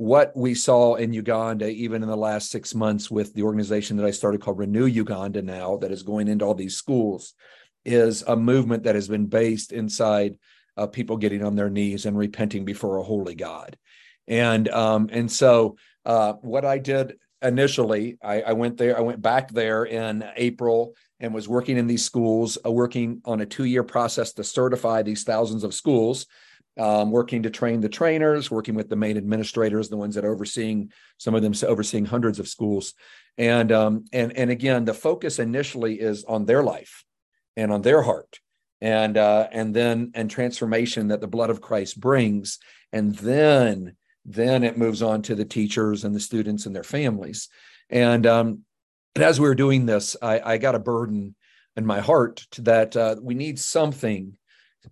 what we saw in Uganda, even in the last six months, with the organization that I started called Renew Uganda now, that is going into all these schools, is a movement that has been based inside uh, people getting on their knees and repenting before a holy God. And um, and so uh, what I did initially, I, I, went there, I went back there in April and was working in these schools, uh, working on a two-year process to certify these thousands of schools um, working to train the trainers, working with the main administrators, the ones that are overseeing some of them overseeing hundreds of schools, and um, and and again, the focus initially is on their life and on their heart, and uh, and then and transformation that the blood of Christ brings, and then then it moves on to the teachers and the students and their families, and um, and as we were doing this, I, I got a burden in my heart that uh, we need something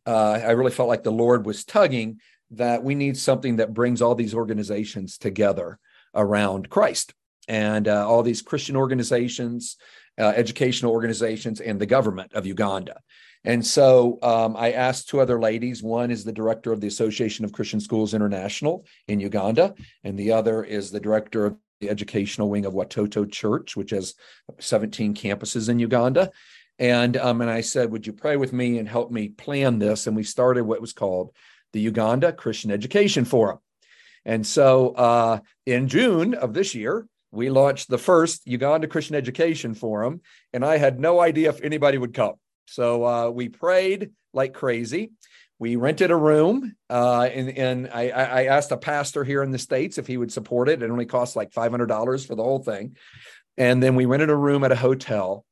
uh, I really felt like the Lord was tugging that we need something that brings all these organizations together around Christ and uh, all these Christian organizations, uh, educational organizations, and the government of Uganda. And so um, I asked two other ladies. One is the director of the Association of Christian Schools International in Uganda, and the other is the director of the educational wing of Watoto Church, which has 17 campuses in Uganda. And um, and I said, "Would you pray with me and help me plan this?" And we started what was called the Uganda Christian Education Forum. And so uh, in June of this year, we launched the first Uganda Christian Education Forum, and I had no idea if anybody would come. So uh, we prayed like crazy. We rented a room, uh, and, and I, I, asked a pastor here in the states if he would support it. It only cost like five hundred dollars for the whole thing, and then we rented a room at a hotel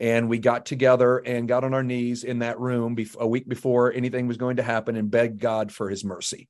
and we got together and got on our knees in that room a week before anything was going to happen and begged God for his mercy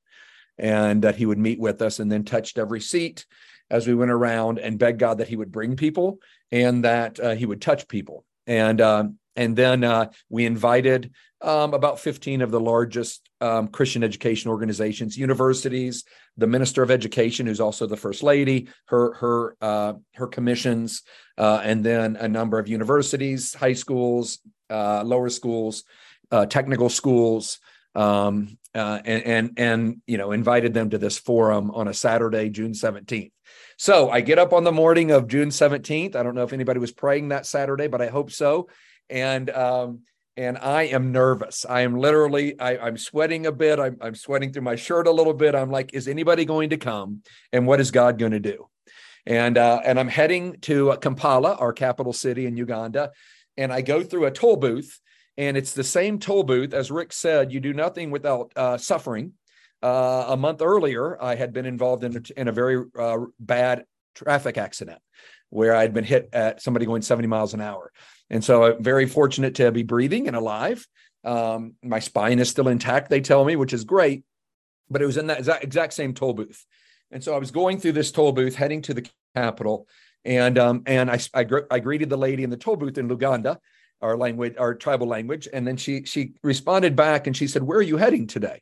and that he would meet with us and then touched every seat as we went around and begged God that he would bring people and that uh, he would touch people. And um, and then uh, we invited um, about 15 of the largest um, Christian education organizations, universities, the Minister of Education, who's also the First Lady, her her uh, her commissions, uh, and then a number of universities, high schools, uh, lower schools, uh, technical schools, um, uh, and, and and you know invited them to this forum on a Saturday, June 17th. So I get up on the morning of June 17th. I don't know if anybody was praying that Saturday, but I hope so. And um, and I am nervous. I am literally, I, am sweating a bit. I'm, I'm sweating through my shirt a little bit. I'm like, is anybody going to come? And what is God going to do? And uh, and I'm heading to Kampala, our capital city in Uganda, and I go through a toll booth, and it's the same toll booth as Rick said. You do nothing without uh, suffering. Uh, a month earlier, I had been involved in a, in a very uh, bad traffic accident where I'd been hit at somebody going 70 miles an hour. And so I'm very fortunate to be breathing and alive. Um, my spine is still intact, they tell me, which is great. But it was in that exact same toll booth. And so I was going through this toll booth heading to the capital. And um, and I, I, I greeted the lady in the toll booth in Luganda, our language, our tribal language. And then she she responded back and she said, Where are you heading today?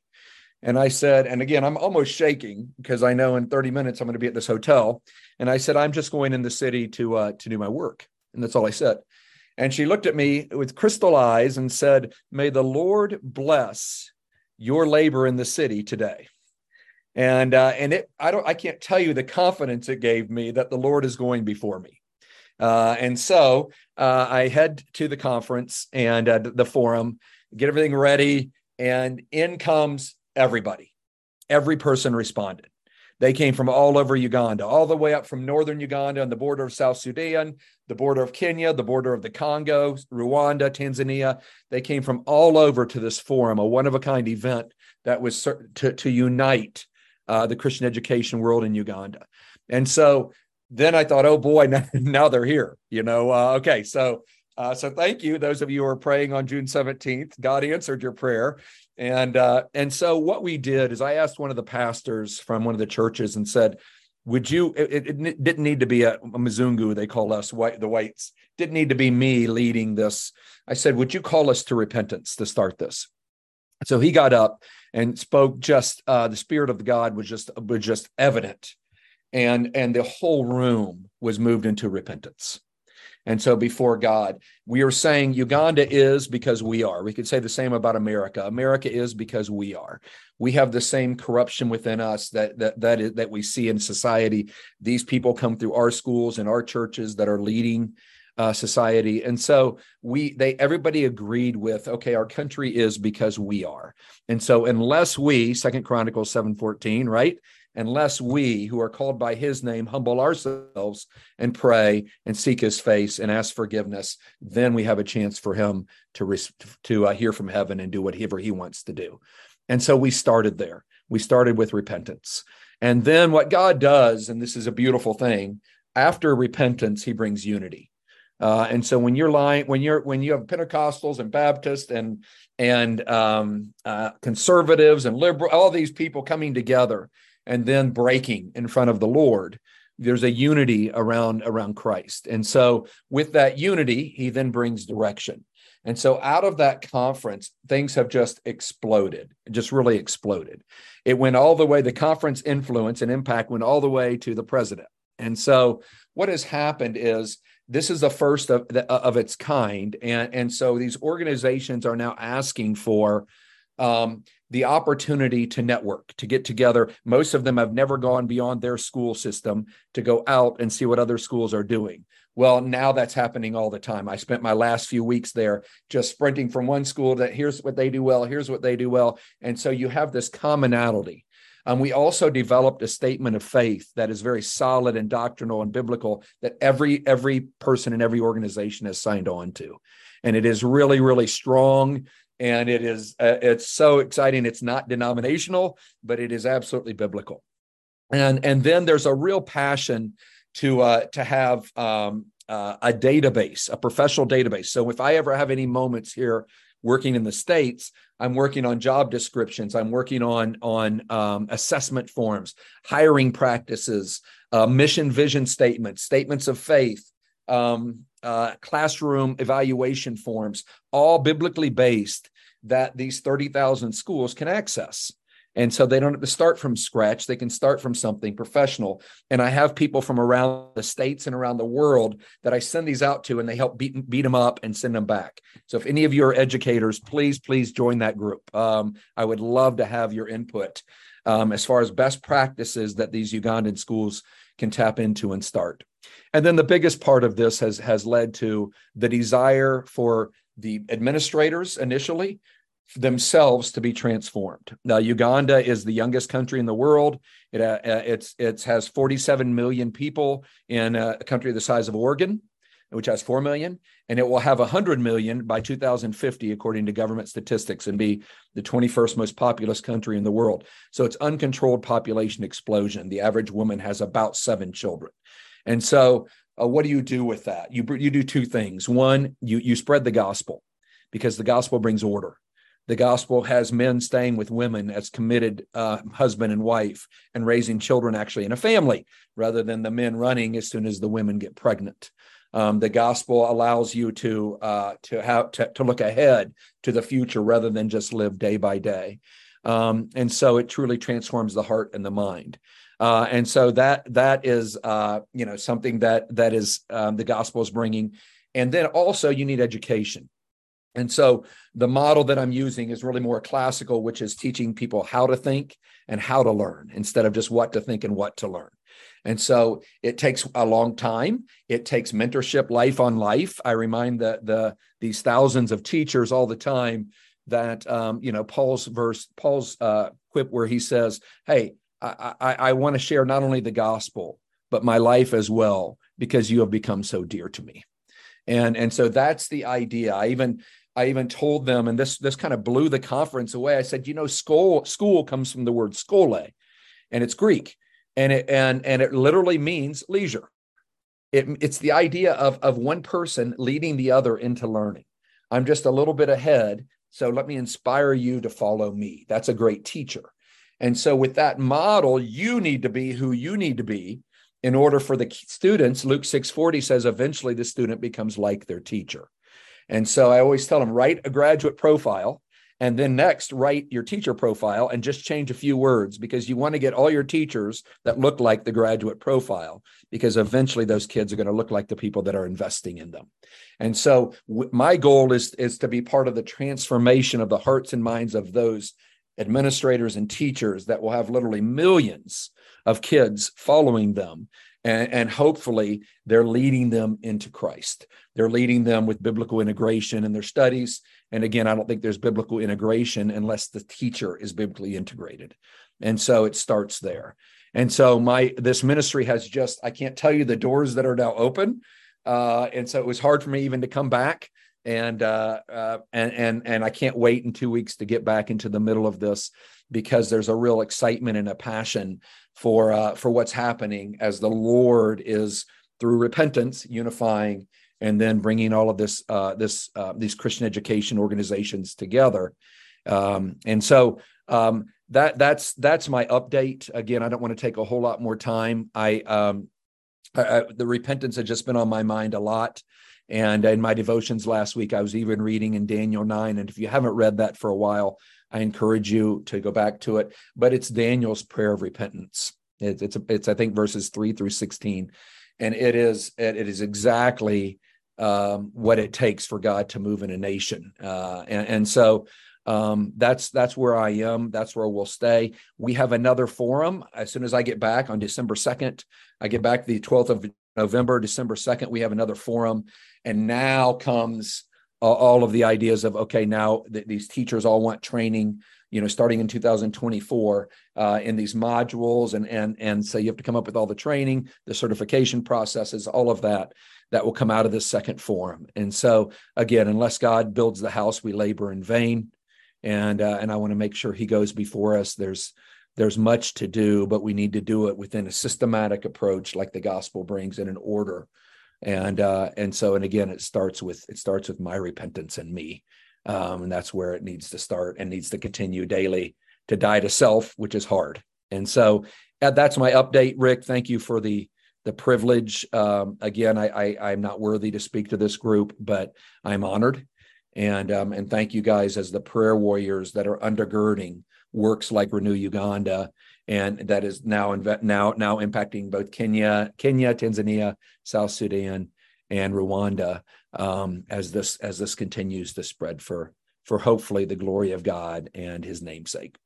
And I said, and again, I'm almost shaking because I know in 30 minutes I'm going to be at this hotel. And I said, I'm just going in the city to uh, to do my work. And that's all I said. And she looked at me with crystal eyes and said, May the Lord bless your labor in the city today. And uh, and it I don't I can't tell you the confidence it gave me that the Lord is going before me. Uh, and so uh, I head to the conference and uh, the forum, get everything ready, and in comes everybody. Every person responded. They came from all over Uganda, all the way up from northern Uganda on the border of South Sudan, the border of Kenya, the border of the Congo, Rwanda, Tanzania. They came from all over to this forum, a one of a kind event that was to, to unite uh, the Christian education world in Uganda. And so then I thought, oh boy, now, now they're here. You know, uh, okay, so uh, so thank you, those of you who are praying on June 17th. God answered your prayer. And uh, and so what we did is I asked one of the pastors from one of the churches and said, "Would you?" It, it didn't need to be a, a Mzungu. They call us white, the whites. Didn't need to be me leading this. I said, "Would you call us to repentance to start this?" So he got up and spoke. Just uh, the spirit of God was just was just evident, and and the whole room was moved into repentance And so before God, we are saying Uganda is because we are. We could say the same about America. America is because we are. We have the same corruption within us that that that is that we see in society. These people come through our schools and our churches that are leading uh, society and so we they everybody agreed with okay our country is because we are and so unless we second chronicles 714 right unless we who are called by his name humble ourselves and pray and seek his face and ask forgiveness then we have a chance for him to to uh, hear from heaven and do whatever he wants to do. And so we started there. We started with repentance. And then what god does and this is a beautiful thing after repentance he brings unity. Uh, and so when you're lying, when you're when you have Pentecostals and Baptists and and um, uh, conservatives and liberal, all these people coming together, and then breaking in front of the Lord. There's a unity around around Christ. And so with that unity, he then brings direction. And so out of that conference, things have just exploded, just really exploded. It went all the way, the conference influence and impact went all the way to the president. And so what has happened is this is the first of, of its kind. And, and so these organizations are now asking for um, the opportunity to network, to get together. Most of them have never gone beyond their school system to go out and see what other schools are doing. Well, now that's happening all the time. I spent my last few weeks there just sprinting from one school that here's what they do well, here's what they do well. And so you have this commonality. Um, we also developed a statement of faith that is very solid and doctrinal and biblical that every every person in every organization has signed on to, and it is really really strong and it is uh, it's so exciting. It's not denominational but it is absolutely biblical. And and then there's a real passion to uh, to have um, uh, a database a professional database. So if i ever have any moments here working in the states i'm working on job descriptions. I'm working on on um, assessment forms hiring practices uh, mission vision statements statements of faith um, uh, classroom evaluation forms, all biblically based, that these 30,000 schools can access. And so they don't have to start from scratch. They can start from something professional. And I have people from around the states and around the world that I send these out to, and they help beat, beat them up and send them back. So if any of you are educators, please, please join that group. Um, I would love to have your input um, as far as best practices that these Ugandan schools can tap into and start. And then the biggest part of this has has led to the desire for the administrators initially themselves to be transformed. Now, Uganda is the youngest country in the world. It uh, uh it's it's has 47 million people in a country the size of Oregon, which has 4 million, and it will have 100 million by 2050 according to government statistics and be the 21st most populous country in the world. So it's uncontrolled population explosion. The average woman has about 7 children. And so, uh, what do you do with that? You you do two things. One, you you spread the gospel because the gospel brings order. The gospel has men staying with women as committed uh, husband and wife and raising children actually in a family rather than the men running as soon as the women get pregnant. Um, the gospel allows you to uh, to have to, to, look ahead to the future rather than just live day by day, um, and so it truly transforms the heart and the mind. Uh, and so that that is uh, you know something that that is um, the gospel is bringing, and then also you need education. And so the model that I'm using is really more classical, which is teaching people how to think and how to learn instead of just what to think and what to learn. And so it takes a long time. It takes mentorship, life on life. I remind the the these thousands of teachers all the time that um, you know Paul's verse, Paul's uh, quip where he says, "Hey, I, I, I want to share not only the gospel, but my life as well, because you have become so dear to me. And, and so that's the idea. I even I even told them, and this this kind of blew the conference away. I said, you know, school school comes from the word skole, and it's Greek, and it and and it literally means leisure. It, it's the idea of of one person leading the other into learning. I'm just a little bit ahead, so let me inspire you to follow me. That's a great teacher. And so, with that model, you need to be who you need to be in order for the students. Luke 6:40 says, eventually the student becomes like their teacher. And so I always tell them, write a graduate profile and then next write your teacher profile and just change a few words because you want to get all your teachers that look like the graduate profile because eventually those kids are going to look like the people that are investing in them and so my goal is is to be part of the transformation of the hearts and minds of those administrators and teachers that will have literally millions of kids following them and, and, hopefully they're leading them into Christ. They're leading them with biblical integration in their studies. And again, I don't think there's biblical integration unless the teacher is biblically integrated. And so it starts there. And so my this ministry has just I can't tell you the doors that are now open. Uh, and so it was hard for me even to come back. And uh, uh, and and and I can't wait in two weeks to get back into the middle of this because there's a real excitement and a passion for uh, for what's happening as the Lord is through repentance unifying and then bringing all of this uh, this uh, these Christian education organizations together. Um, and so um, that that's that's my update. Again, I don't want to take a whole lot more time. I, um, I, I the repentance had just been on my mind a lot. And in my devotions last week, I was even reading in Daniel 9. And if you haven't read that for a while, I encourage you to go back to it. But it's Daniel's prayer of repentance. It, it's it's I think verses three through sixteen, and it is it, it is exactly um, what it takes for God to move in a nation. Uh, and, and, so um, that's that's where I am. That's where we'll stay. We have another forum as soon as I get back on December second. I get back the twelfth of November, December second. We have another forum, and now comes all of the ideas of okay now that these teachers all want training you know starting in 2024 uh, in these modules and and and so you have to come up with all the training the certification processes all of that that will come out of this second forum. And so again unless god builds the house we labor in vain. And uh, and i want to make sure he goes before us. There's there's much to do but we need to do it within a systematic approach like the gospel brings in an order. And uh, and so and again it starts with it starts with my repentance and me. Um, and that's where it needs to start and needs to continue daily to die to self which is hard. And so uh, that's my update rick. Thank you for the the privilege. Um, again I, I i'm not worthy to speak to this group but i'm honored. And um, and thank you guys as the prayer warriors that are undergirding works like renew uganda and that is now now now impacting both Kenya, Kenya, Tanzania, South Sudan, and Rwanda um, as this as this continues to spread for for hopefully the glory of God and His namesake.